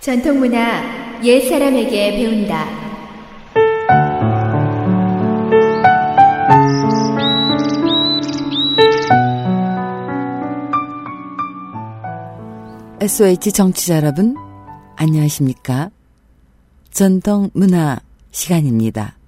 전통문화 옛 사람에게 배운다. SOH 정치자 여러분, 안녕하십니까? 전통문화 시간입니다.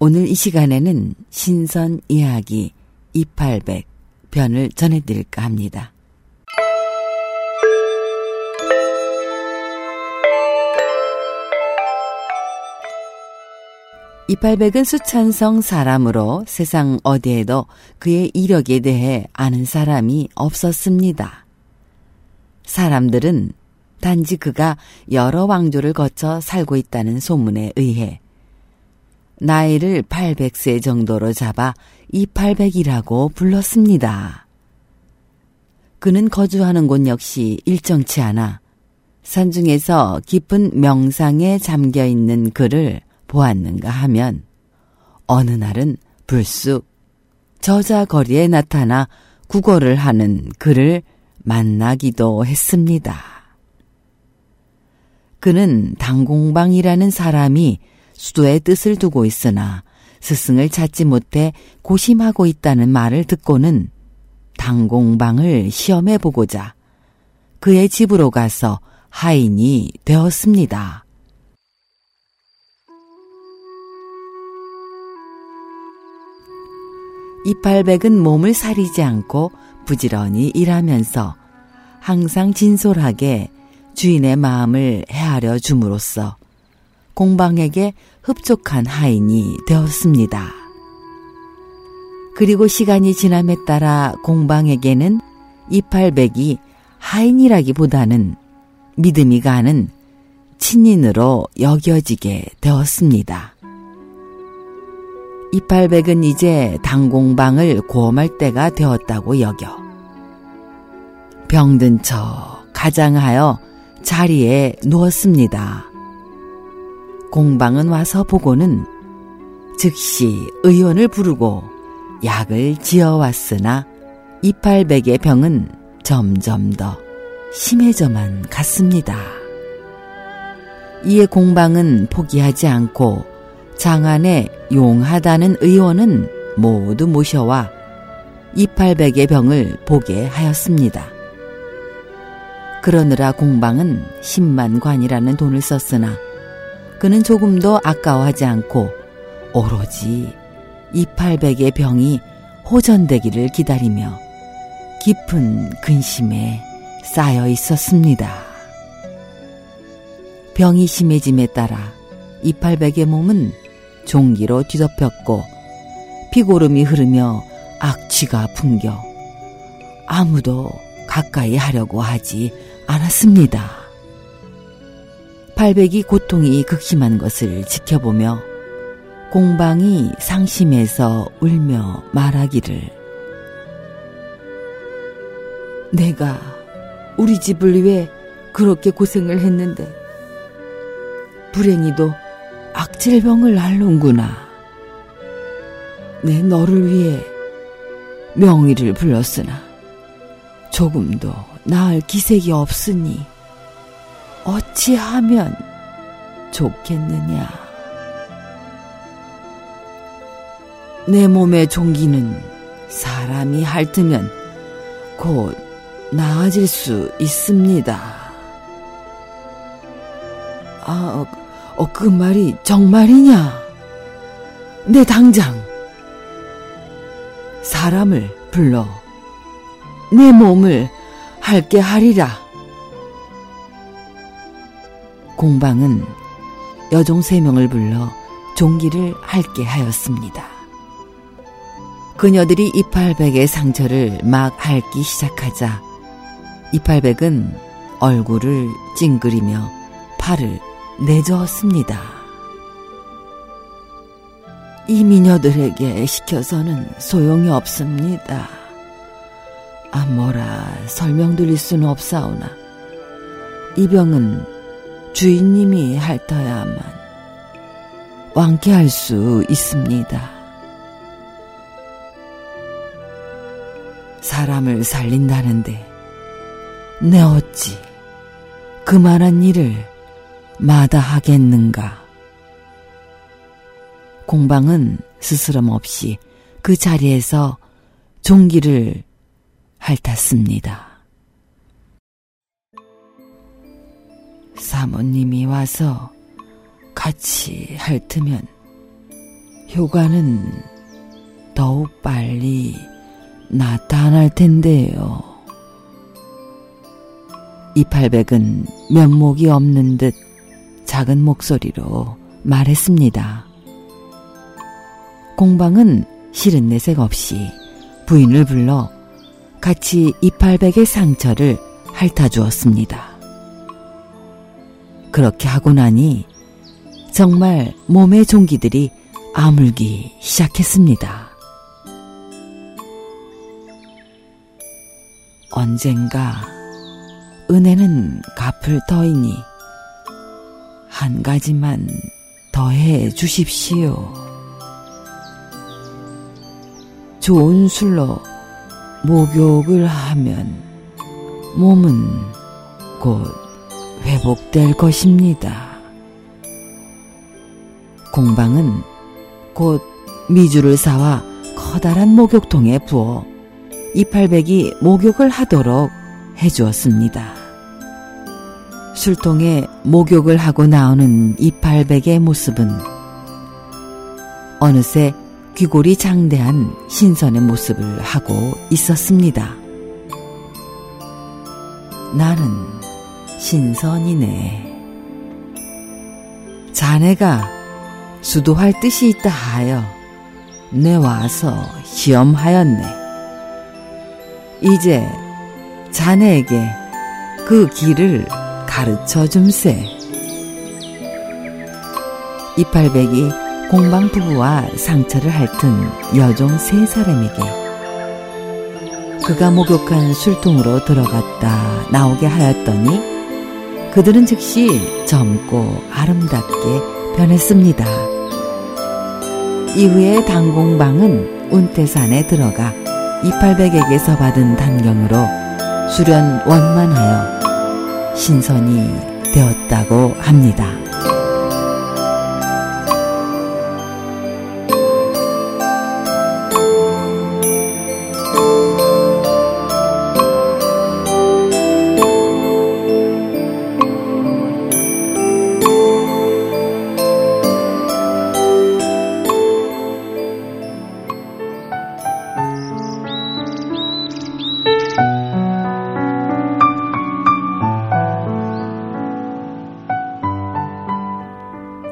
오늘 이 시간에는 신선 이야기 2800 변을 전해드릴까 합니다. 이팔백은 수천성 사람으로 세상 어디에도 그의 이력에 대해 아는 사람이 없었습니다. 사람들은 단지 그가 여러 왕조를 거쳐 살고 있다는 소문에 의해 나이를 800세 정도로 잡아 이팔백이라고 불렀습니다. 그는 거주하는 곳 역시 일정치 않아 산중에서 깊은 명상에 잠겨 있는 그를 보았는가 하면 어느 날은 불쑥 저자거리에 나타나 구걸을 하는 그를 만나기도 했습니다. 그는 당공방이라는 사람이 수도의 뜻을 두고 있으나 스승을 찾지 못해 고심하고 있다는 말을 듣고는 당공방을 시험해 보고자 그의 집으로 가서 하인이 되었습니다. 이팔백은 몸을 사리지 않고 부지런히 일하면서 항상 진솔하게 주인의 마음을 헤아려 줌으로써 공방에게 흡족한 하인이 되었습니다. 그리고 시간이 지남에 따라 공방에게는 이팔백이 하인이라기보다는 믿음이 가는 친인으로 여겨지게 되었습니다. 이팔백은 이제 당공방을 고험할 때가 되었다고 여겨 병든 척 가장하여 자리에 누웠습니다. 공방은 와서 보고는 즉시 의원을 부르고 약을 지어왔으나 이팔백의 병은 점점 더 심해져만 갔습니다. 이에 공방은 포기하지 않고 장안에 용하다는 의원은 모두 모셔와 이팔백의 병을 보게 하였습니다. 그러느라 공방은 10만 관이라는 돈을 썼으나 그는 조금도 아까워하지 않고 오로지 이팔백의 병이 호전되기를 기다리며 깊은 근심에 쌓여 있었습니다. 병이 심해짐에 따라 이팔백의 몸은 종기로 뒤덮였고 피고름이 흐르며 악취가 풍겨 아무도 가까이 하려고 하지 않았습니다. 팔백이 고통이 극심한 것을 지켜보며 공방이 상심해서 울며 말하기를 내가 우리 집을 위해 그렇게 고생을 했는데 불행히도 악 질병을 앓는구나. 내 너를 위해 명의를 불렀으나 조금도 나을 기색이 없으니 어찌하면 좋겠느냐. 내 몸의 종기는 사람이 핥으면 곧 나아질 수 있습니다. 아, 어, 그 말이 정말이냐? 내 당장 사람을 불러 내 몸을 할게 하리라. 공방은 여종 세 명을 불러 종기를 할게 하였습니다. 그녀들이 이팔백의 상처를 막 핥기 시작하자 이팔백은 얼굴을 찡그리며 팔을 내저었습니다. 이 미녀들에게 시켜서는 소용이 없습니다. 아, 뭐라 설명드릴 수는 없사오나, 이 병은 주인님이 핥아야만 완쾌할 수 있습니다. 사람을 살린다는데, 내 어찌 그만한 일을 마다하겠는가? 공방은 스스럼 없이 그 자리에서 종기를 핥았습니다. 사모님이 와서 같이 핥으면 효과는 더욱 빨리 나타날 텐데요. 이팔백은 면목이 없는 듯 작은 목소리로 말했습니다. 공방은 싫은 내색 없이 부인을 불러 같이 이팔백의 상처를 핥아주었습니다. 그렇게 하고 나니 정말 몸의 종기들이 아물기 시작했습니다. 언젠가 은혜는 갚을 터이니 한 가지만 더해 주십시오. 좋은 술로 목욕을 하면 몸은 곧 회복될 것입니다. 공방은 곧 미주를 사와 커다란 목욕통에 부어 이팔백이 목욕을 하도록 해주었습니다. 술통에 목욕을 하고 나오는 이팔백의 모습은 어느새 귀골이 장대한 신선의 모습을 하고 있었습니다. 나는 신선이네. 자네가 수도할 뜻이 있다 하여 내 와서 시험하였네. 이제 자네에게 그 길을 가르쳐 줌세. 이팔백이 공방 부부와 상처를 핥은 여종 세 사람에게 그가 목욕한 술통으로 들어갔다 나오게 하였더니 그들은 즉시 젊고 아름답게 변했습니다. 이후에 당공방은 운태산에 들어가 이팔백에게서 받은 단경으로 수련 원만하여 신선이 되었다고 합니다.